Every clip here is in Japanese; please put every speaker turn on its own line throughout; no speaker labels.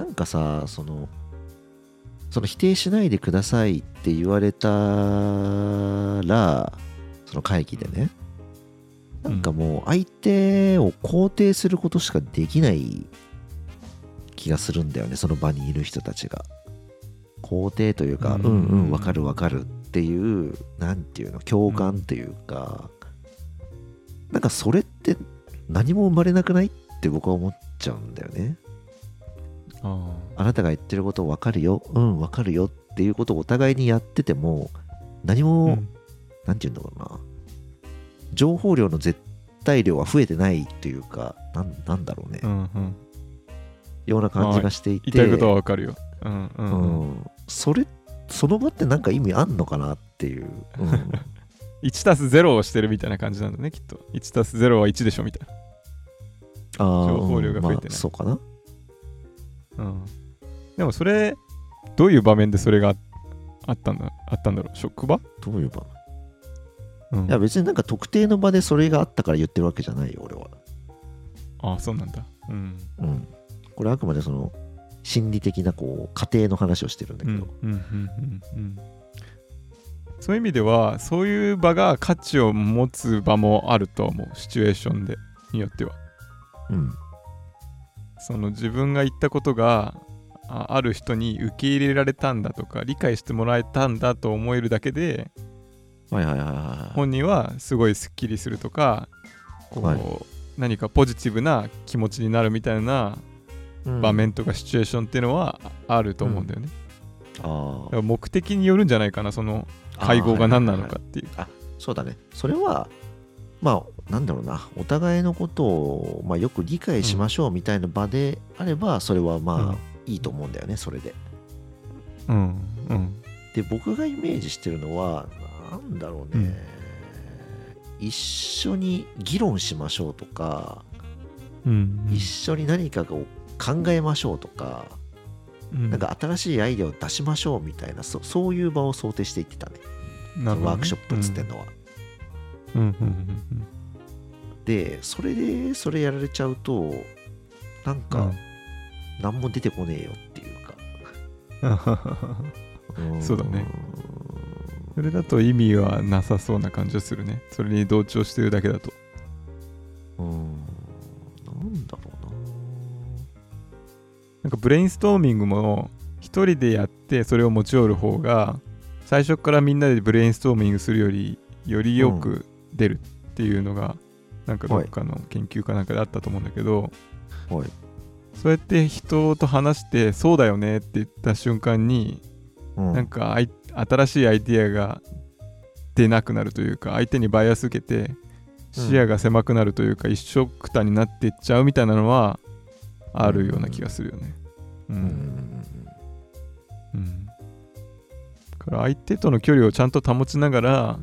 なんかさそのその否定しないでくださいって言われたらその会議でねなんかもう相手を肯定することしかできない気がするんだよねその場にいる人たちが。肯定というか
う
うんんうんわかるわかるっていうなんていうの共感というかなんかそれって何も生まれなくない？って僕は思っちゃうんだよね
あ
あなたが言ってること分かるよ。うん分かるよ。っていうことをお互いにやってても何
あ、
も、
うん。
なんて言うんだろうな。情報量の絶対量は増えてないっていうかなんなんだろうね、
うんうん、
ような感じがしていて。
言いたいことはわかるよ。うんう
うん。
うん。
ん、それその場ってなんか意味あんのかなっていう、うん、
1たす0をしてるみたいな感じなんだね、きっと。1たす0は1でしょみたい
あー
情報量が増えてない。
まあ、そうかな
な。うん。でもそれ、どういう場面でそれがあったんだあったんだろう？職場？
どういう場
うん。
いや別になんか特定の場でそれがあったから言ってるわけじゃないよ俺は、
ああ、そうなんだ。うん。
うん、これあくまでその心理的なこう家庭の話をしてるんだけど、
そういう意味ではそういう場が価値を持つ場もあると思うシチュエーションでによっては。
うん
その自分が言ったことがあある人に受け入れられたんだとか理解してもらえたんだと思えるだけで
はいはいはいはい
本人はすごいスッキリするとかこう、
はい。
何かポジティブな気持ちになるみたいな
うん。
場面とかシチュエーションっていうのはあると思うんだよね、
あ
だから目的によるんじゃないかなその
あ
会合が何なのかっていう。
そうだね。それはまあなんだろうなお互いのことを、まあ、よく理解しましょうみたいな場であれば、それはまあ、
うん。
いいと思うんだよねそれで。
うんうん。
で僕がイメージしてるのはなんだろうね、一緒に議論しましょうとか、
うん
一緒に何かを考えましょうとか、
うん。
なんか新しいアイデアを出しましょうみたいなそそういう場を想定していってたね。
ね。
ワークショップっつってんのは、
うんうんうん
でそれでそれやられちゃうとなん
うん。
か何も出てこねえよっていうか、ん。
そうだね。それだと意味はなさそうな感じがするね。それに同調してるだけだと。
うん。なんだろうな。
なんかブレインストーミングも一人でやってそれを持ち寄る方が最初からみんなでブレインストーミングするよりよりよく出るっていうのが、なんかどっかの研究かなんかであったと思うんだけど、
はい。
そうやって人と話してそうだよねって言った瞬間に
うん。
なんか新しいアイディアが出なくなるというか相手にバイアス受けて視野が狭くなるというか、一緒くたになっていっちゃうみたいなのはあるような気がするよね。う
うん。ん
うん。だから相手との距離をちゃんと保ちながら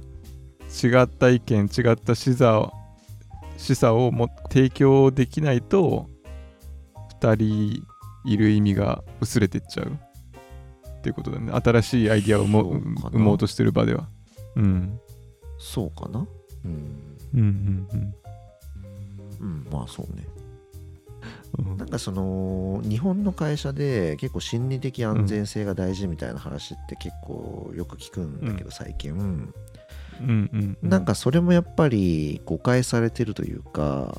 違った意見違った視座を示唆をも提供できないと2人いる意味が薄れてっちゃう。っていうことだね。新しいアイディアを生もうとしてる場では。うん。
そうかな。うん、
うんうん
うん、まあそうね。
うん。
なんかその日本の会社で結構心理的安全性が大事みたいな話って結構よく聞くんだけど最近、
うんうんうん。
なんかそれもやっぱり誤解されてるというか、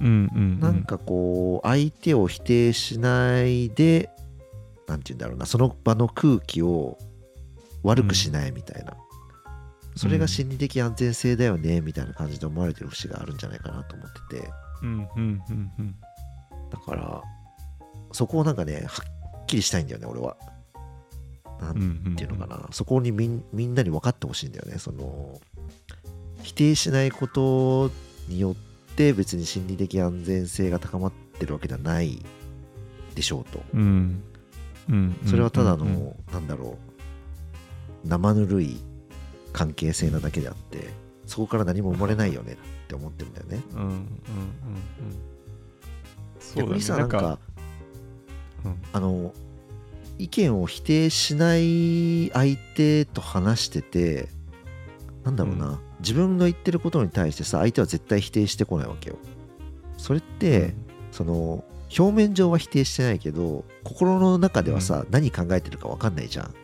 うんうんうん。
なんかこう相手を否定しないでなんて言うんだろうなその場の空気を悪くしないみたいな、それが心理的安全性だよねみたいな感じで思われてる節があるんじゃないかなと思ってて。
うんうんうんうん。
だからそこをなんかねはっきりしたいんだよね俺は。なん
うんうん
ていうのかな、そこにみんみんなに分かってほしいんだよね。その否定しないことによって別に心理的安全性が高まってるわけではないでしょうと。
うん。うん。
それはただの、
うんうん
なんだろう。生ぬるい関係性なだけであってそこから何も生まれないよねって思ってるんだよね。
うんうんうんうん。そうだね。
逆にさなんか
うん。
あの意見を否定しない相手と話しててなんだろうな、
う
自分の言ってることに対してさ相手は絶対否定してこないわけよ。それって、その表面上は否定してないけど心の中ではさ、何考えてるか分かんないじゃん。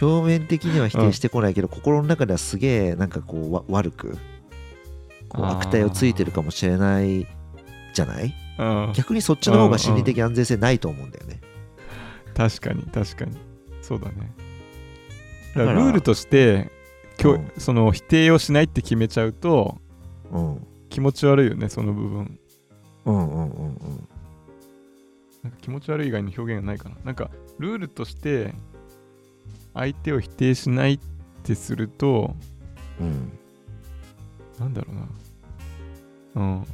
表面的には否定してこないけど、心の中ではすげえなんかこうわ悪くこう悪態をついてるかもしれないじゃない？
うん。
逆にそっちの方が心理的安全性ないと思うんだよね
確かに確かに。そうだね。
だから
ルールとしてきょ
うん。
その否定をしないって決めちゃうと
うん。
気持ち悪いよねその部分。
うんうんうんうん。
なんか気持ち悪い以外の表現がないかな。なんかルールとして相手を否定しないってすると
うん。
なんだろうな。うん。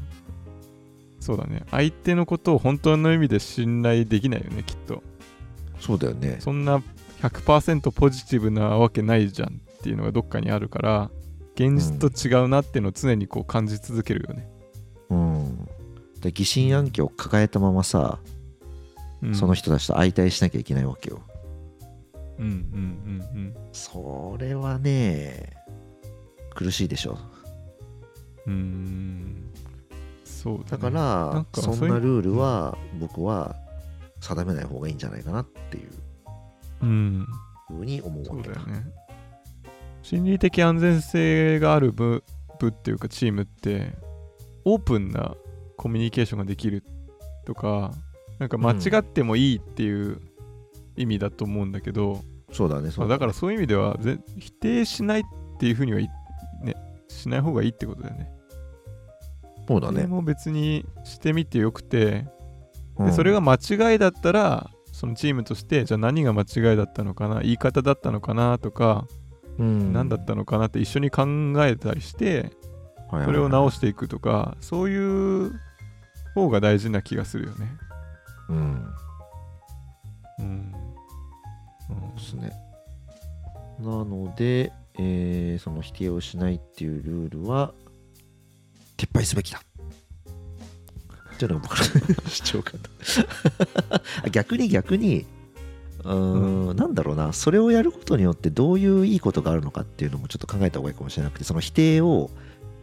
そうだね。相手のことを本当の意味で信頼できないよねきっと
そうだよね。
そんな100%ポジティブなわけないじゃんっていうのがどっかにあるから現実と違うなっていうのを常にこう感じ続けるよね、
うん。で疑心暗鬼を抱えたままさ、
うん。
その人たちと相対しなきゃいけないわけよ。
うんうんうん
それはね苦しいでしょ。
うんうーん。そうだ,、ね、
だから
なんか
そんなルールは僕は定めない方がいいんじゃないかなっていう。
うん。
ふうに思う
そ
わけだ。
うだよね心理的安全性がある部部っていうかチームってオープンなコミュニケーションができるとかなんか間違ってもいいっていう意味だと思うんだけど、
そうだねそ
まあ、
うだ
だからそういう意味ではぜ否定しないっていうふうにはいねしない方がいいってことだよね。そ
うだね、
も別にしてみてよくて、で
うん。
それが間違いだったらそのチームとしてじゃあ何が間違いだったのかな言い方だったのかなとか、
うん。
何だったのかなって一緒に考えたりしてそれを直していくとかそういう方が大事な気がするよね。
うん。
うん。うん
ですね。なので、えーその否定をしないっていうルールは撤廃すべきだっていうのが僕の 主張かな 逆に逆にうーんなんだろうな。それをやることによってどういういいことがあるのかっていうのもちょっと考えた方がいいかもしれなくてその否定を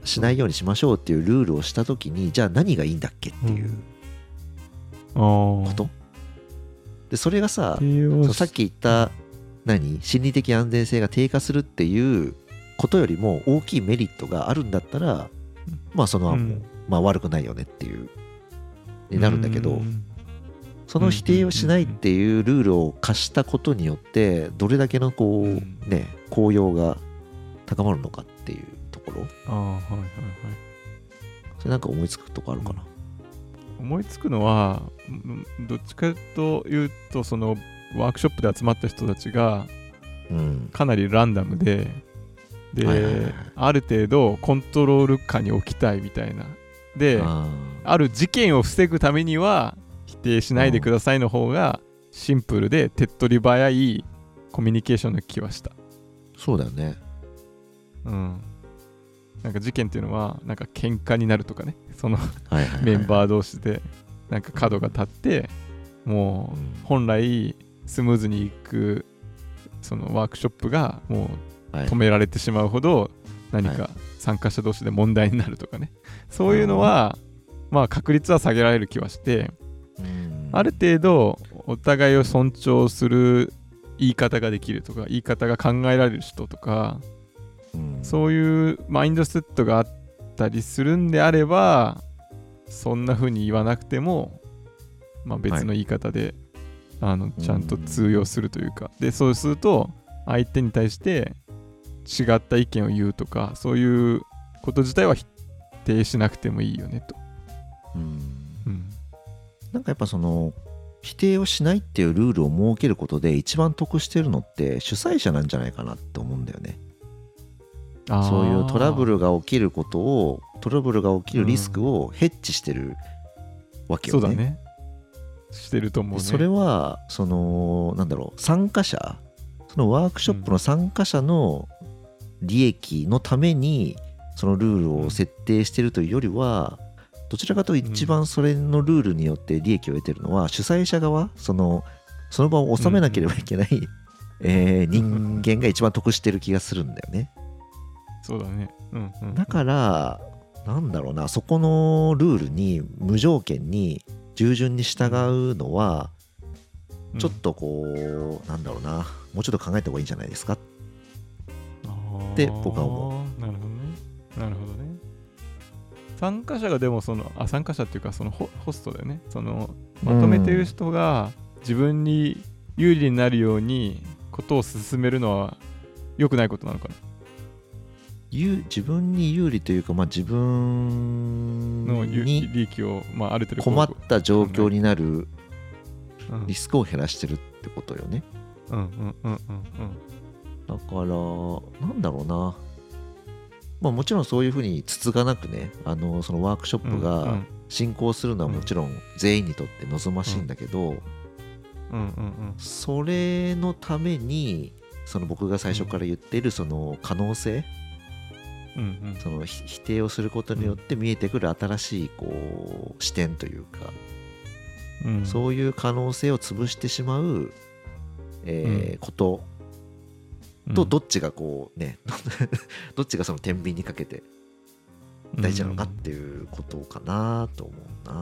しないようにしましょうっていうルールをした時にじゃあ何がいいんだっけっていうこと、でそれがささっき言った何？心理的安全性が低下するっていうことよりも大きいメリットがあるんだったらまあその案も、
うん。
まあ悪くないよねっていうになるんだけど
うん。
その否定をしないっていうルールを課したことによってどれだけのこう
うん。
ね効用が高まるのかっていうところ。
あーはいはいはい。
それなんか思いつくとこあるかな？
思いつくのはうんどっちかというとそのワークショップで集まった人たちが
うん。
かなりランダムでで、
はいはいはいはい。
ある程度コントロール下に置きたいみたいなであ
あ
る事件を防ぐためには否定しないでくださいの方がシンプルで手っ取り早いコミュニケーションの気はした。
ーそうだよね。
うん。なんか事件っていうのはなんか喧嘩になるとかね。その メンバー同士でなんか角が立ってもう
うん。
本来スムーズにいくそのワークショップがも
はい。
う止められてしまうほど何
は
か参加者同士で問題になるとかね。そういうのはまあ確率は下げられる気はして
うん。
ある程度お互いを尊重する言い方ができるとか言い方が考えられる人とか
うん。
そういうマインドセットがあったりするんであればそんな風に言わなくても、まあ、別の言い方で、あのちゃんと通用するというか。でそうすると相手に対して違った意見を言うとかそういうこと自体は否定しなくてもいいよねと。
うん
うん
なんかやっぱその否定をしないっていうルールを設けることで一番得してるのって主催者なんじゃないかなって思うんだよね。そういうトラブ
ル
ルが起きることをトラブルが起きるリスクをヘッジしてるわけよね。
そうだねしてると思うね。
でそれはそのなんだろう参加者そのワークショップの参加者の利益のためにそのルールを設定してるというよりはどちらかと一番それのルールによって利益を得てるのは主催者側そのその場を収めなければいけない、えー人間が一番得してる気がするんだよね。
そうだね。うんうん、
だからなんだろうなそこのルールに無条件に従順に従うのはちょっとこう、なんだろうなもうちょっと考えた方がいいんじゃないですかって僕は思
う。なるほどね。なるほどね。参加者がでもそのあ参加者っていうかそのホホストだよね。そのまとめてる人が自分に有利になるようにことを進めるのは良くないことなのかな。
自分に有利というか、まあ、自分
の
に
利益を、まあ、ある程度
困った状況になるリスクを減らしてるってことよね。
うんうんうんうんうん。
だからなんだろうな。まあもちろんそういうふうにつつがなくねあのそのワークショップが進行するのはもちろん全員にとって望ましいんだけど、それのためにその僕が最初から言っているその可能性、
うんうん、
その否定をすることによって見えてくる新しいこう視点というか、うん、そういう可能性を潰してしまう、えー、うん、こととどっちがこうね どっちがその天秤にかけて大事なのかっていうことかなと思うな。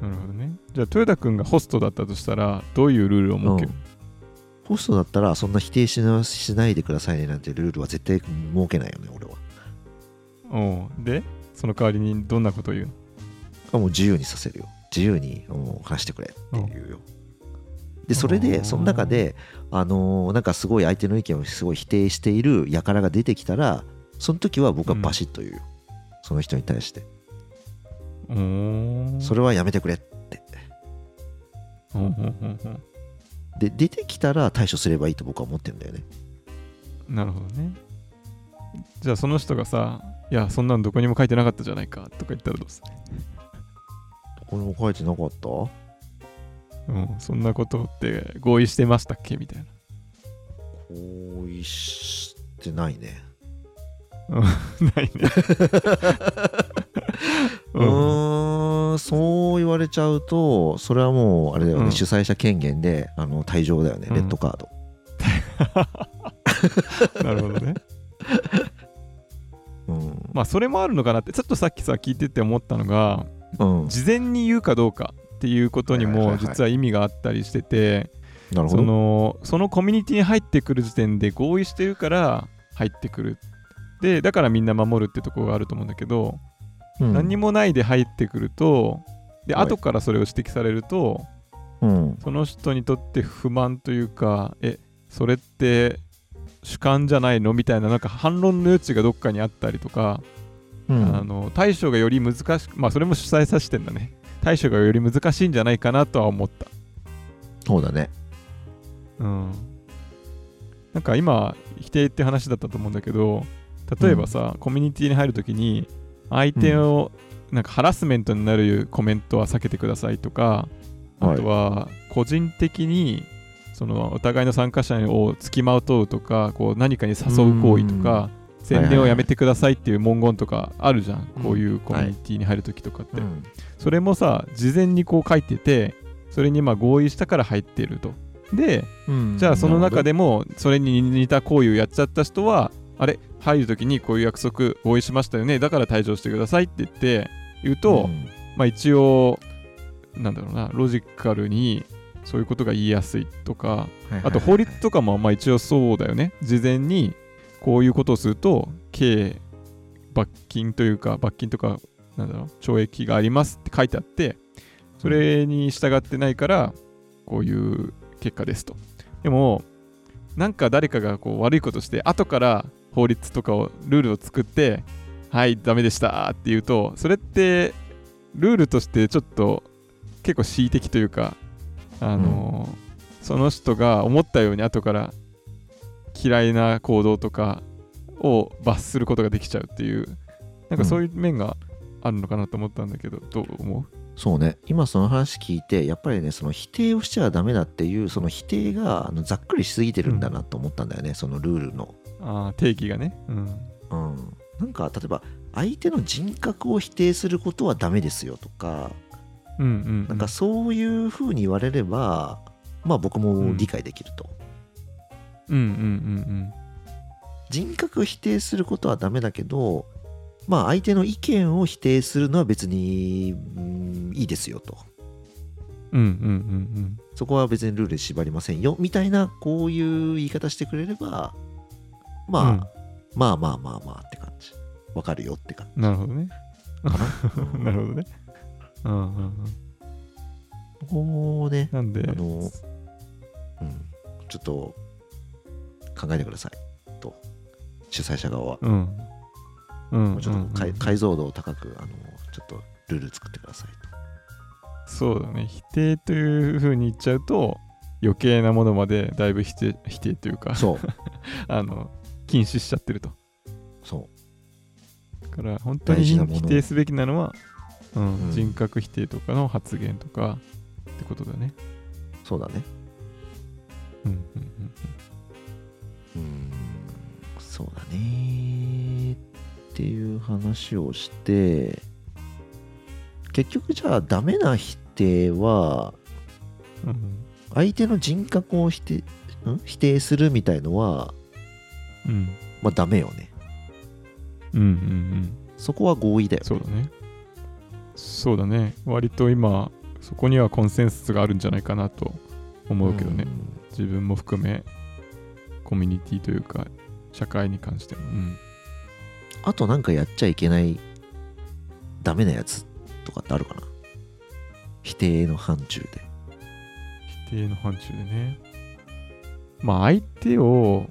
なるほどね。じゃあ豊田君がホストだったとしたらどういうルールを設ける、うん、
ホストだったらそんな否定しなしないでくださいねなんてルールは絶対設けないよね俺は。
おでその代わりにどんなことを言う？の
あもう自由にさせるよ。自由に話してくれっていうよ。でそれでその中であのー、なんかすごい相手の意見をすごい否定している輩が出てきたらその時は僕はバシッと言う。よ、うん、その人に対して。それはやめてくれって。で出てきたら対処すればいいと僕は思ってるんだよね。
なるほどね。じゃあその人がさ「いやそんなんどこにも書いてなかったじゃないか」とか言ったらどうする？
どこにも書いてなかった？
うん、そんなことって合意してましたっけ？みたいな。
合意してないね。
ないね。
うん、そう言われちゃうと、それはもう、あれだよね、うん、主催者権限で、あの、退場だよね、レッドカード。
なるほどね。うん、まあ、それもあるのかなって、ちょっとさっきさ、聞いてて思ったのが、うん、事前に言うかどうかっていうことにも実は意味があったりしてて、そのそのコミュニティに入ってくる時点で合意してるから入ってくる。でだからみんな守るってところがあると思うんだけど、うん、何もないで入ってくるとで、はい、後からそれを指摘されると、うん、その人にとって不満というかえそれって主観じゃないのみたいななんか反論の余地がどっかにあったりとか、うん、あの対処がより難しくまあそれも主催させてんだね対処がより難しいんじゃないかなとは思った。
そうだね。
うん。なんか今否定って話だったと思うんだけど例えばさ、うん、コミュニティに入るときに相手を、なんかハラスメントになるコメントは避けてくださいとか、あとは個人的にそのお互いの参加者を付きまとうとかこう何かに誘う行為とか宣伝をやめてくださいっていう文言とかあるじゃん、こういうコミュニティに入るときとかって、それもさ事前にこう書いててそれにまあ合意したから入ってると。で、じゃあその中でもそれに似た行為をやっちゃった人はあれ入るときにこういう約束合意しましたよね。だから退場してくださいって言って言うと、まあ一応なんだろうなロジカルにそういうことが言いやすいとか、あと法律とかもまあ一応そうだよね。事前にこういうことをすると刑罰金というか罰金とかなんだろう懲役がありますって書いてあってそれに従ってないからこういう結果ですと。でもなんか誰かがこう悪いことして後から法律とかをルールを作ってはいダメでしたって言うとそれってルールとしてちょっと結構恣意的というかあの、うん、その人が思ったように後から嫌いな行動とかを罰することができちゃうっていうなんかそういう面があるのかなと思ったんだけど、どう思う？
そうね。今その話聞いてやっぱりねその否定をしちゃダメだっていうその否定があのざっくりしすぎてるんだなと思ったんだよね、うん、そのルールの。
あ定義がね。うん、
うん、なんか例えば相手の人格を否定することはダメですよとか、
うんうん、うん、
なんかそういうふうに言われればまあ僕も理解できると、
うん、うんうんうんうん
人格否定することはダメだけどまあ相手の意見を否定するのは別に、うんいいですよと
うんうんうん
そこは別にルールで縛りませんよみたいなこういう言い方してくれればまあ、
うん
まあまあまあまあって感じわかるよって感
うん。なるほどね。
な？
なるほどね。うんうんうん。
ここをね
なんで、
あの、うん、ちょっと考えてください。と。主催者側は、
うん。うん
もうちょっと解,、
うん。うん
解像度を高くあのちょっとルール作ってくださいと。
そうだね。否定というふうに言っちゃうと、余計なものまでだいぶ否定否定というか、
そう。
あの、禁止しちゃってると。
そ
だから、本当に否定すべきなのは、うん
うん。
人格否定とかの発言とかってことだね。
うそうだね。
うんうん
うーんそうだねっていう話をして結局じゃあダメな否定は
うんうん
相手の人格を否定ん？否定するみたいのは
うん。
まあダメよね。
うんうんうん。
そこは合意だよ
そうだね。そうだね。割と今、そこにはコンセンサスがあるんじゃないかなと思うけどね。自分も含め、コミュニティというか、社会に関しても。うん。
あとなんかやっちゃいけないダメなやつとかってあるかな？否定の範疇で
否定の範疇でね。まあ、相手を、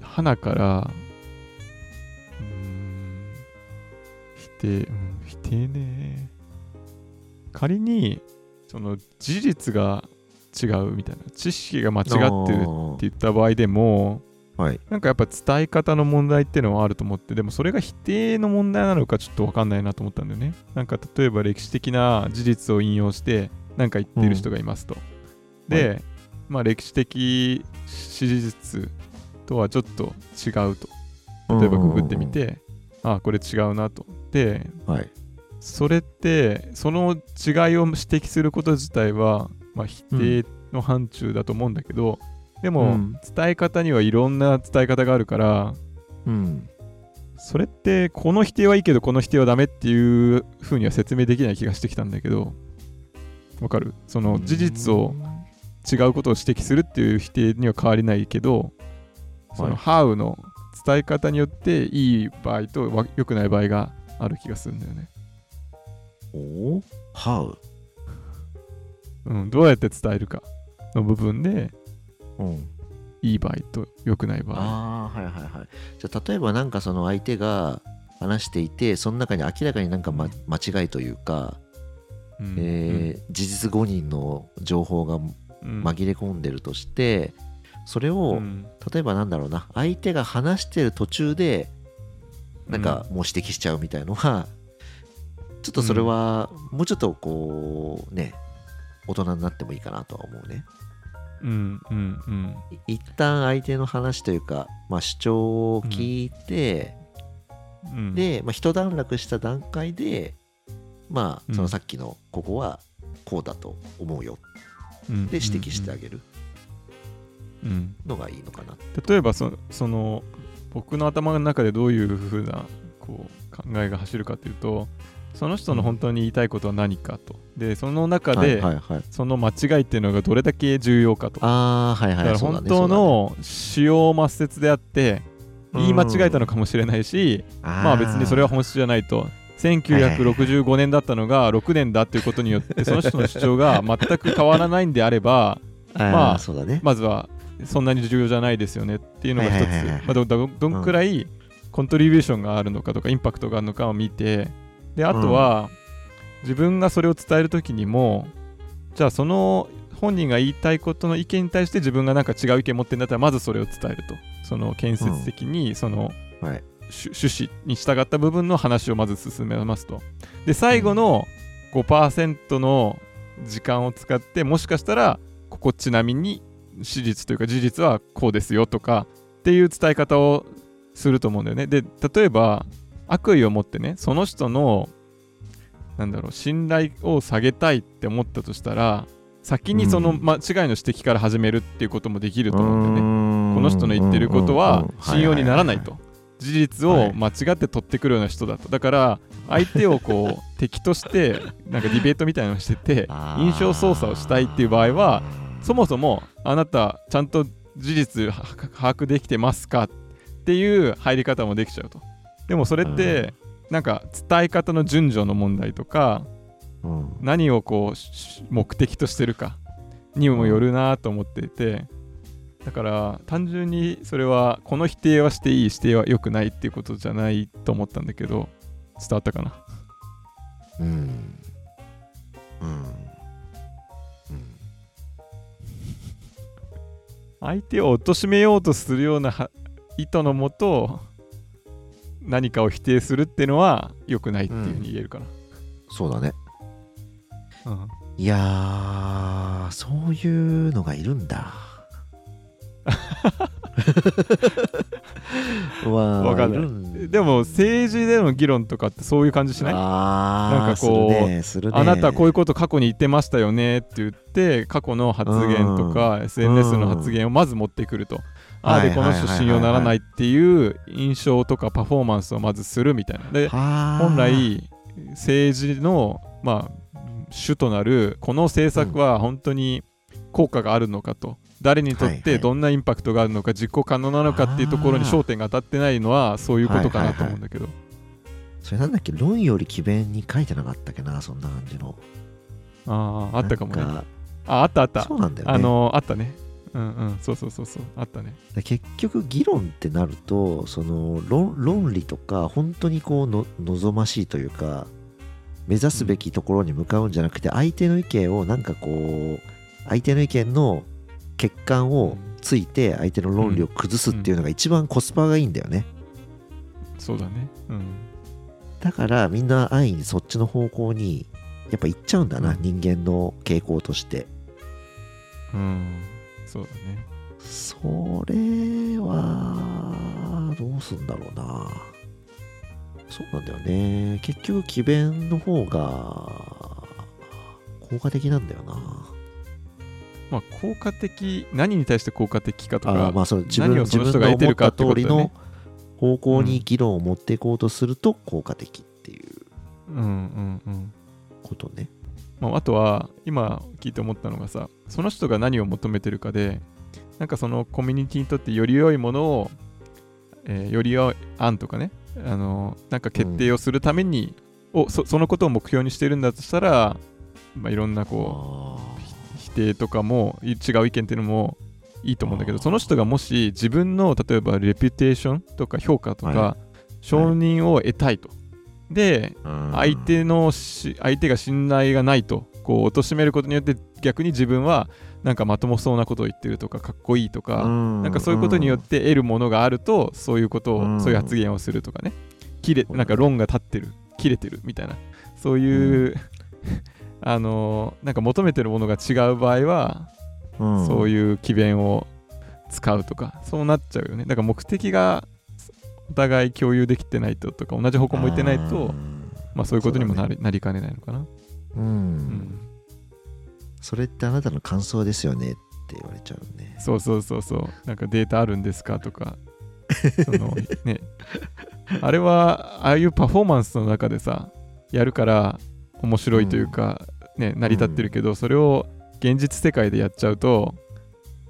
花から、うーん、否定、うん、否定ね。仮に、その事実が違うみたいな、知識が間違ってるって言った場合でも、
はい
なんかやっぱ伝え方の問題っていうのはあると思って、でもそれが否定の問題なのかちょっとわかんないなと思ったんだよね。なんか例えば歴史的な事実を引用して、なんか言ってる人がいますと。で、まあ歴史的史実とはちょっと違うと。例えばググってみて、あこれ違うなと。で、
はい
それって、その違いを指摘すること自体は、まあ、否定の範疇だと思うんだけど、でも、
うん。
伝え方にはいろんな伝え方があるから、
うん。
それって、この否定はいいけど、この否定はダメっていうふうには説明できない気がしてきたんだけど、わかる？その事実を違うことを指摘するっていう否定には変わりないけど、その
はい。
How の伝え方によっていい場合とわ良くない場合がある気がするんだよね。
お？お How?
うん、どうやって伝えるかの部分で
うん。
いい場合と良くない場合。
ああはいはいはい。じゃあ例えばなんかその相手が話していてその中に明らかになんか、ま、間違いというか、
うん
えー事実誤認の情報が
うん。
紛れ込んでるとしてそれを、
うん。
例えばなんだろうな相手が話してる途中でなんかもう指摘しちゃうみたいのは、ちょっとそれはもうちょっとこうね大人になってもいいかなとは思うね。
うんうんうん。
い一旦相手の話というか、まあ、主張を聞いて、
うん。
で、まあ、一段落した段階でま
うん。
あそのさっきのここはこうだと思うよ。
うん
で指摘してあげる。
うん。
のがいいのかな、
例えばそその僕の頭の中でどういうふうなこう考えが走るかというとその人の本当に言いたいことは何かと。でその中
はい
で
はいはい。
その間違いっていうのがどれだけ重要かと。
ああはいはい
だから本当の使用抹殺であって言い間違えたのかもしれないしまあ別にそれは本質じゃないと。1965年だったのが6年だということによってその人の主張が 全く変わらないんであればまあまずはそんなに重要じゃないですよねっていうのが一つ、まあどんくらいコントリビューションがあるのかとかインパクトがあるのかを見てであとは、自分がそれを伝える時にもじゃあその本人が言いたいことの意見に対して自分がなんか違う意見持ってるんだったらまずそれを伝えると。その建設的にその、
はい。
趣趣旨に従った部分の話をまず進めますと。で最後の5%の時間を使ってもしかしたらここちなみに史実というか事実はこうですよとかっていう伝え方をすると思うんだよね。で例えば悪意を持ってねその人のなんだろう信頼を下げたいって思ったとしたら先にその
うん。
間違いの指摘から始めるっていうこともできると思うんだよね。
ね
この人の言ってることは信用にならないと。事実
はい。
を間違って取ってくるような人だと。だから相手をこう 敵としてなんかディベートみたいなのをしてて印象操作をしたいっていう場合はそもそもあなたちゃんと事実は把握できてますか？っていう入り方もできちゃうとでもそれってなんか伝え方の順序の問題とか
うん。
何をこうし目的としてるかにもよるなと思っていてだから単純にそれはこの否定はしていい否定は良くないっていうことじゃないと思ったんだけど伝わったかな？
うん。うん。うん。
相手を貶めようとするようなは意図のもと何かを否定するっていうのは良くないっていうふうに言えるかな、
そうだね。
うん。
いやーそういうのがいるんだ。わ
わかんない。
い
でも政治での議論とかってそういう感じしない？なんかこう
ねね。
あなたこういうこと過去に言ってましたよねって言って過去の発言とか SNS の発言をまず持ってくると、ああで
はい
この人信用ならないっていう印象とかパフォーマンスをまずするみたいな。で本来政治のまあ主となるこの政策は本当に効果があるのかと。誰にとってどんなインパクトがあるのか実行可能なのかっていうところに焦点が当たってないのはそういうことかなと思うんだけど。
それなんだっけ？論より詭弁に書いてなかったっけなそんな感じの。
あああったかもね。ああったあった。
そうなんだよね。
あのあったねうんうん。そうそうそうそう。あったね。
で結局議論ってなるとその論論理とか本当にこうの望ましいというか目指すべきところに向かうんじゃなくて相手の意見をなんかこう相手の意見の欠陥をついて相手の論理を崩すっていうのが一番コスパがいいんだよね。
そうだね。うん。
だからみんな安易にそっちの方向にやっぱ行っちゃうんだな、
うん。
人間の傾向として。
うんそうだね。
それはどうすんだろうな。そうなんだよね。結局詭弁の方が効果的なんだよな。
まあ効果的何に対して効果的かとか
まあその自分
何をその人が
自分の思った
得てるかってこと
通りの方向に議論を持っていこうとすると効果的っていう
うんうんうん。
ことね
まあ、あとは今聞いて思ったのがさその人が何を求めてるかでなんかそのコミュニティにとってより良いものを、えーより良い案とかねあのなんか決定をするために、をそそのことを目標にしてるんだとしたら、まあ、いろんなこ
あ
う否定とかもい違う意見っていうのもいいと思うんだけどその人がもし自分の例えばレピュテーションとか評価とか、
は
承認を得たいと。で
ー
相手のし相手が信頼がないとこう貶めることによって逆に自分はなんかまともそうなことを言ってるとかかっこいいとか、
な
なんかそういうことによって得るものがあるとそういうことを、
うん。
そういう発言をするとかね。切れなんか論が立ってる切れてるみたいな。そういう、あのーなんか求めてるものが違う場合は、そう
う
いう詭弁を使うとかそうなっちゃうよね。だから目的がお互い共有できてないととか同じ方向向いてないとまあそういうことにもなり,、なりかねないのかな。
うん、
うん
それってあなたの感想ですよねって言われちゃうね
そうそうそうそう。なんかデータあるんですかとか。その ね。あれは、ああいうパフォーマンスの中でさ、やるから面白いというか、ね、成り立ってるけど、それを現実世界でやっちゃうと、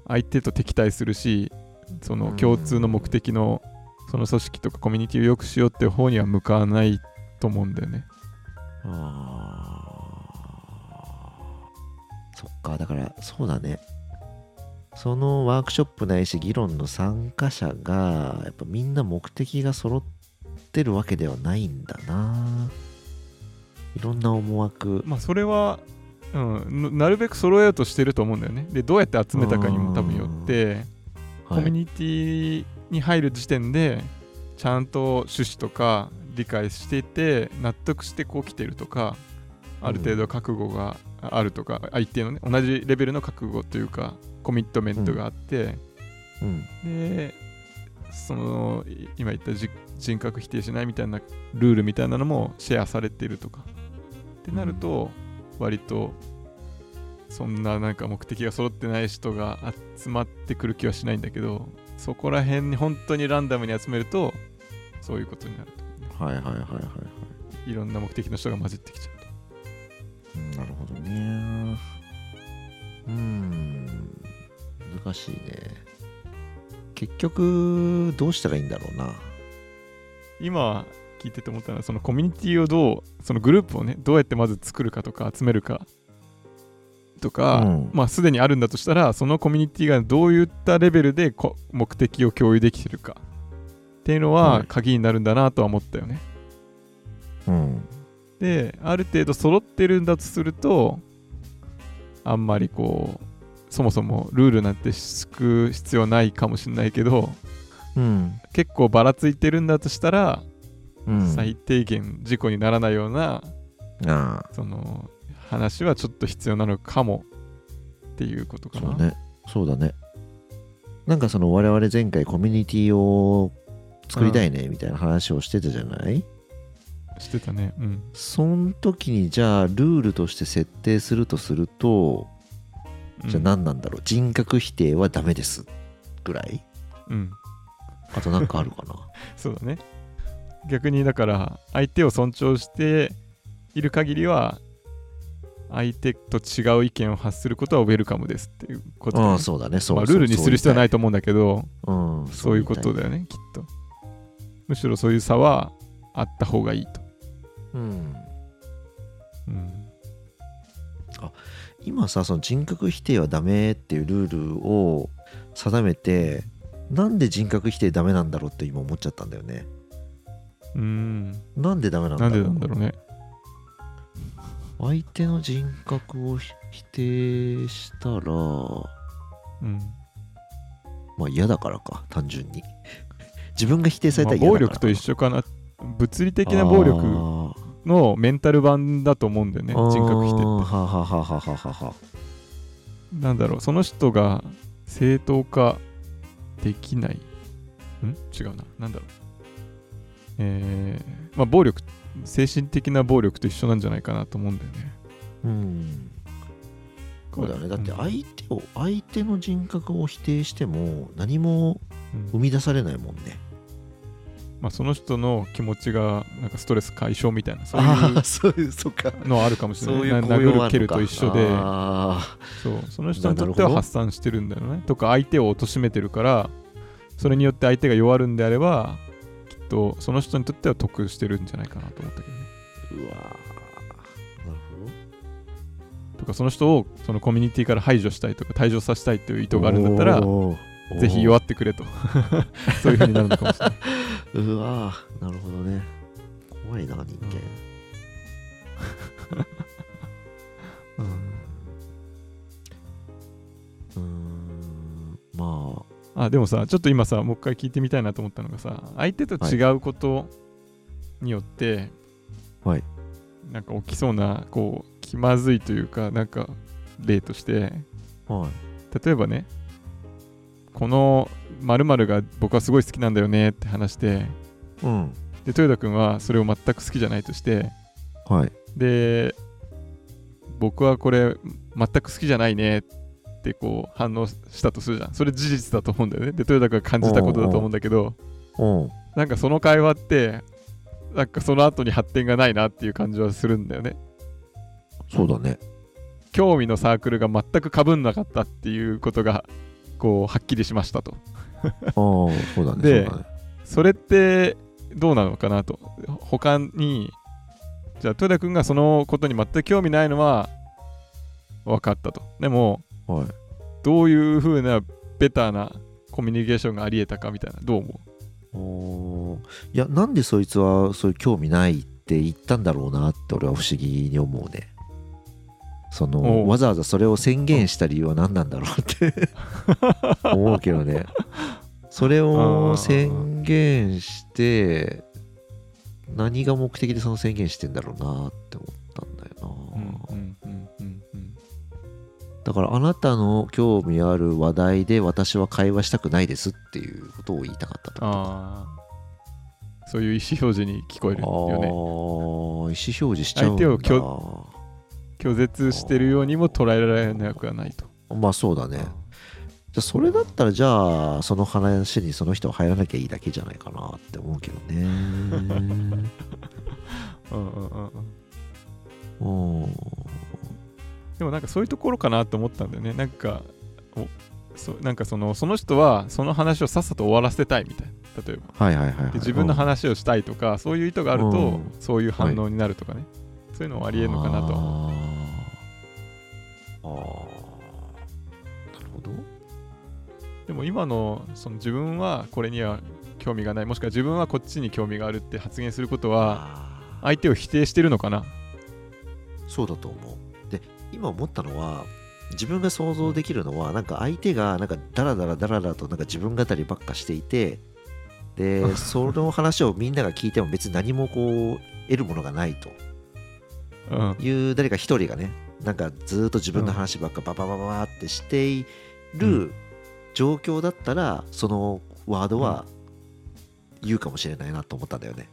相手と敵対するし、その共通の目的の、その組織とかコミュニティを良くしようっていう方には向かわないと思うんだよね。
あー。そっかだからそうだね。そのワークショップないし議論の参加者がやっぱみんな目的が揃ってるわけではないんだな。いろんな思惑。
まあそれは、うん、なるべく揃えようとしてると思うんだよね。で、どうやって集めたかにも多分よって、コミュニティに入る時点でちゃんと趣旨とか理解していて納得してこう来てるとかある程度覚悟があるとか、相手のね同じレベルの覚悟というかコミットメントがあって、
うん。
でそのい今言ったじ人格否定しないみたいなルールみたいなのもシェアされてるとか。ってなると、割とそんななんか目的が揃ってない人が集まってくる気はしないんだけどそこら辺に本当にランダムに集めるとそういうことになると。
はいはいはいはいはい。
いろんな目的の人が混じってきちゃうと。
うんなるほどね。うーん難しいね。結局どうしたらいいんだろうな。
今聞いてて思ったのはそのコミュニティをどうそのグループをねどうやってまず作るかとか集めるかとか、
うん。
まあすでにあるんだとしたらそのコミュニティがどういったレベルでこ目的を共有できてるか。っていうの
は
はい。鍵になるんだなとは思ったよね、
うん。
である程度揃ってるんだとするとあんまりこうそもそもルールなんて敷く必要ないかもしれないけど
うん。
結構ばらついてるんだとしたら、
うん。
最低限事故にならないような
あ。
その話はちょっと必要なのかもっていうことかな。
あそうねそうだねなんかその我々前回コミュニティを作りたいねみたいな話をしてたじゃない、
してたね。うん。
その時にじゃあルールとして設定するとするとじゃあ
うん
何なんだろう、人格否定はダメですぐらい？
うん。
あとなんかあるかな？
そうだね。逆にだから相手を尊重している限りは相手と違う意見を発することはウェルカムですっていうことだね。
ああそうだね。そう
まあ、ルールにする必要はない
と
と思うんだけど
うん
そういうことだよねきっと。むしろそういう差はあった方がいいと、
うん。
うん、
今さその人格否定はダメっていうルールを定めてなんで人格否定ダメなんだろうって今思っちゃったんだよね。
うん。
なんでダメなんだろう？
なんでなんだろうね
相手の人格をひ否定したら
うん。
まあ嫌だからか単純に。自分が否定され
まあ
たら嫌だから
暴力と一緒かな。物理的な暴力
あ
のメンタル版だと思うんだよね
ー。
人格否定って。
ははははははは。
なんだろうその人が正当化できない。ん？違うな。なんだろう。えー、まあ暴力精神的な暴力と一緒なんじゃないかなと思うんだよね。
うん。そうだよね。だって
うん。
相手を相手の人格を否定しても何も
うん。
生み出されないもんね。
まあ、その人の気持ちがなんかストレス解消みたいなそうい
う
のはあるかもしれない。
そういう
殴る蹴ると一緒で。
あ
そう。その人にとっては発散してるんだよね。とか相手を貶めてるからそれによって相手が弱るんであればとその人にとっては得してるんじゃないかなと思ったけどね。
ーうわー。なる
とかその人をそのコミュニティから排除したいとか退場させたいという意図
ほど
があるんだったらぜひ弱ってくれと。そういう風になるのかもしれない。
うわー。なるほどね。怖いな人間、うー
あでもさちょっと今さもう一回聞いてみたいなと思ったのがさ相手と違うことによって、
はい。
なんか起きそうなこう気まずいというかなんか例として
あはい。
例えばねこの〇〇が僕はすごい好きなんだよねって話して
うん。
で豊田君はそれを全く好きじゃないとして
はい。
で僕はこれ全く好きじゃないねってこう反応したとするじゃん。それ事実だと思うんだよね。で豊田君が感じたことだと思うんだけど
うん。
なんかその会話ってなんかその後に発展がないなっていう感じはするんだよね。
そうだね。
興味のサークルが全く被んなかったっていうことがこうはっきりしましたと。
ああそうだね
で
ね。
それってどうなのかなと。他にじゃあ豊田君がそのことに全く興味ないのは分かったと。でも
はい。
どういう風なベターなコミュニケーションがありえたかみたいなどう思
おー。いやなんでそいつはそういう興味ないって言ったんだろうなって俺は不思議に思うね。そ
お
の
う。
わざわざそれを宣言した理由は何なんだろうって。思うけどね。それを宣言して何が目的でその宣言してんだろうなって思ったんだよ
う、
な、
うんうん
だからあなたの興味ある話題で私は会話したくないですっていうことを言いたかった
ああそういう意思表示に聞こえる
ああ
よね。
ー意思表示しちゃうんだ。
相手を拒絶してるようにも捉えられなくはないと。
まあそうだね。じゃあそれだったらじゃあその話にその人は入らなきゃいいだけじゃないかなって思うけどね。
うんうんうんうん。
うん
でもなんかそういうところかなと思ったんだよね。なんかおそなんかそのその人はその話をさっさと終わらせたいみたいな。例えば。
はいはいはい、はい、
で自分の話をしたいとかそういう意図があると
うん。
そういう反応になるとかね。そういうのはありえるのかなとは思う。
あー。あー。なるほど。
でも今のその自分はこれには興味がない。もしくは自分はこっちに興味があるって発言することは相手を否定してるのかな。
そうだと思う。で今思ったのは自分が想像できるのはなんか相手がなんかダラダラダラダラとなんか自分語りばっかしていてでその話をみんなが聞いても別に何もこう得るものがないと。
うん。
いう誰か一人がねなんかずっと自分の話ばっかバババババってしている状況だったらそのワードは言うかもしれないなと思ったんだよね。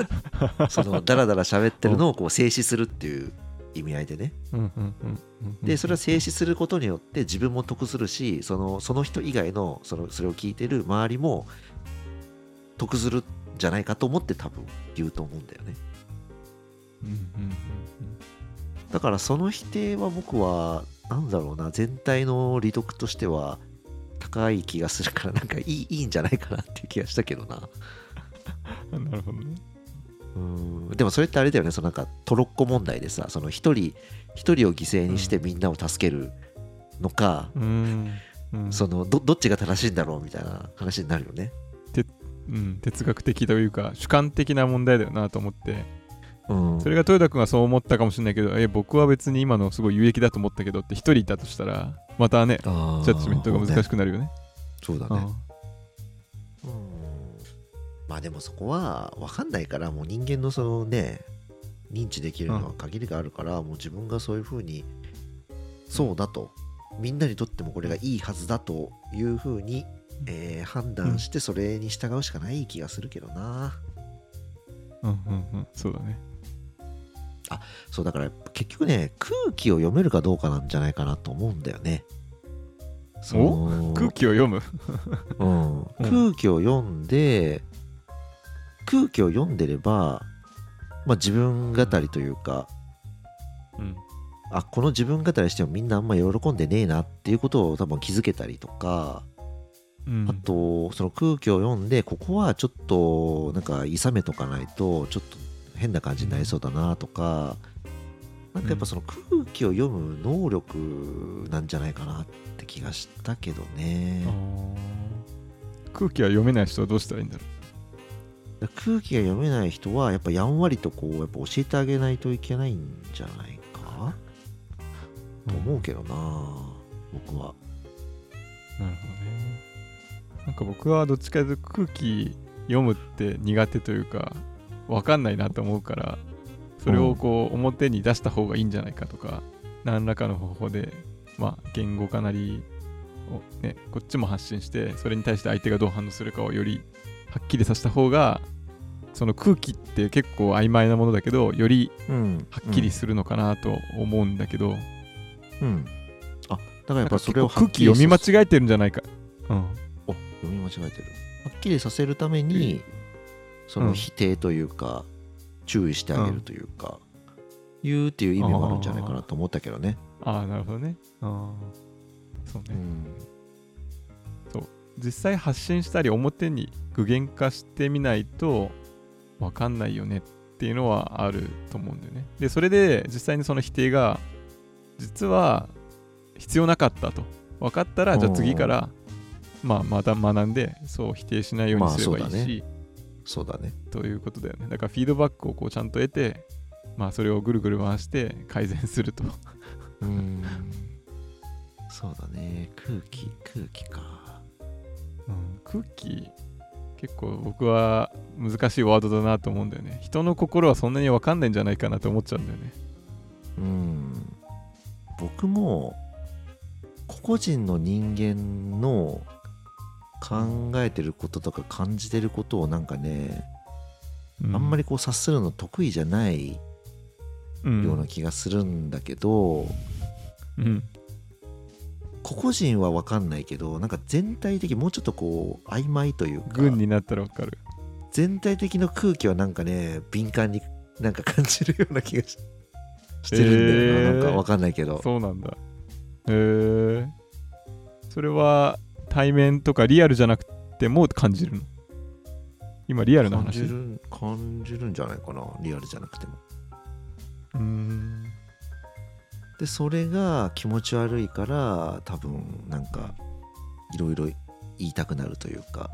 そのダラダラ喋ってるのをこう静止するっていう意味合いでね。でそれは静止することによって自分も得するしそのその人以外のそのそれを聞いてる周りも得するんじゃないかと思って多分言うと思うんだよね。だからその否定は僕はなんだろうな全体の利得としては高い気がするからなんかいいいいんじゃないかなっていう気がしたけどな
うん なるほどね
うん。でもそれってあれだよね。そのなんかトロッコ問題でさその一人一人を犠牲にしてみんなを助けるのか、
うん。うん。
そのどどっちが正しいんだろうみたいな話になるよね。
うん。哲学的というか主観的な問題だよなと思って。
うん。
それが豊田君がそう思ったかもしれないけどえ僕は別に今のすごい有益だと思ったけどって一人いたとしたらまたねジャッジメントが難しくなるよね。
そうだね。うんまあでもそこは分かんないからもう人間のそのね認知できるのは限りがあるから、もう自分がそういうふうにそうだとみんなにとってもこれがいいはずだというふうに、えー判断してそれに従うしかない気がするけどな、
うんうんうん。そうだね。
そうだから結局ね空気を読めるかどうかなんじゃないかなと思うんだよね。その
空気を読む？
うん、空気を読んで空気を読んでれば、まあ、自分語りというか
うん。
あこの自分語りしてもみんなあんま喜んでねえなっていうことを多分気づけたりとか、
うん。
あとその空気を読んでここはちょっとなんかいさめとかないとちょっと変な感じになりそうだなとか、なんかやっぱその空気を読む能力なんじゃないかなって気がしたけどね。
空気は読めない人はどうしたらいいんだろ
空気が読めない人はやっぱやんわりとこうやっぱ教えてあげないといけないんじゃないか？
う
と思うけどな僕は。
なるほどね。なんか僕はどっちかというと空気読むって苦手というか分かんないなと思うからそれをこう表に出した方がいいんじゃないかとか何らかの方法でまあ言語化なりをねこっちも発信してそれに対して相手がどう反応するかをよりはっきりさせた方がその空気って結構曖昧なものだけどより
うん
はっきりするのかなと思うんだけど、
うん、うん。あだからやっぱそれを
空気読み間
さ
違えてるんじゃないか、うん、
お読み間違えてる。はっきりさせるためにその否定というか、注意してあげるというか、言うっていう意味もあるんじゃないかなと思ったけどね。
ああなるほどね。ああそうね、
うん
実際発信したり表に具現化してみないと分かんないよねっていうのはあると思うんだよね。でそれで実際にその否定が実は必要なかったと。分かったらじゃあ次からまあまた学んでそう否定しないようにすればいいし、
まあそうだね。そうだね。
ということだよね。だからフィードバックをこうちゃんと得てまあそれをぐるぐる回して改善すると。
うん。そうだね。空気空気か
うん。空気結構僕は難しいワードだなと思うんだよね。人の心はそんなに分かんないんじゃないかなと思っちゃうんだよね。
うん。僕も個々人の人間の考えてることとか感じてることをなんかね、あんまりこう察するの得意じゃない
うん
ような気がするんだけど、
うん
個々人は分かんないけどなんか全体的もうちょっとこう曖昧というか
軍になったらわかる。
全体的な空気はなんかね敏感になんか感じるような気がししてるんだよな、なんか分かんないけど。
そうなんだ。へえそれは対面とかリアルじゃなくても感じるの？今リアルな話。
感じる感じるんじゃないかな。リアルじゃなくても。
うーん
でそれが気持ち悪いから多分なんかいろいろ言いたくなるというか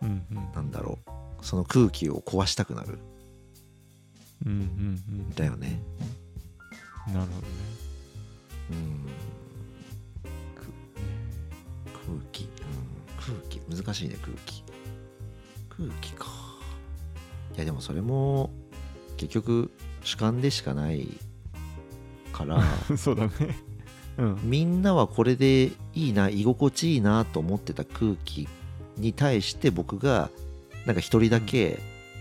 うんうん。
なんだろう。その空気を壊したくなる。
うんうん
ん。だよね。
うんなるほどね。
うん。空気、うん、空気。難しいね空気。空気か。いやでもそれも結局主観でしかないから
そうだね。うん。
みんなはこれでいいな居心地いいなと思ってた空気に対して僕がなんか一人だけ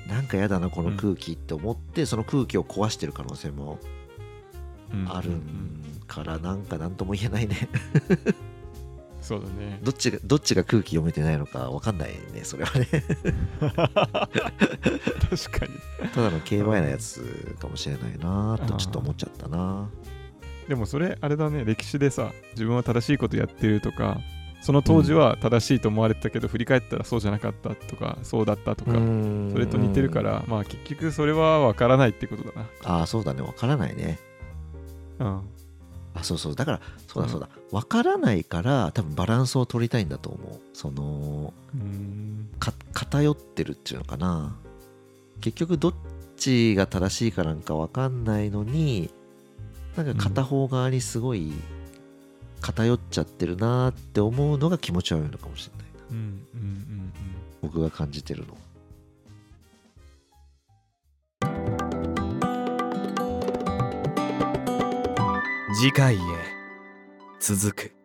なんかやだなこの空気って思ってその空気を壊してる可能性も
うん。
ある
うん。うん
からなんか何とも言えないね
そうだね。
どっちがどっちが空気読めてないのか分かんないねそれはね。
確かに。
ただの競馬なやつかもしれないなとちょっと思っちゃったな。
でもそれあれだね歴史でさ自分は正しいことやってるとかその当時は正しいと思われてたけど、振り返ったらそうじゃなかったとかそうだったとか、そ
そ
れと似てるからまあ結局それは分からないってことだ
ああそうだね分からないね。
なうん
あそうそう。だからそう
うん
だそうだ、分からないから多分バランスを取りたいんだと思う。その偏ってるっていうのかな。結局どっちが正しいかなんか分かんないのになんか片方側にすごい偏っちゃってるなって思うのが気持ち悪いのかもしれないな。
うんうんうん
僕が感じてるの
次回へ続く。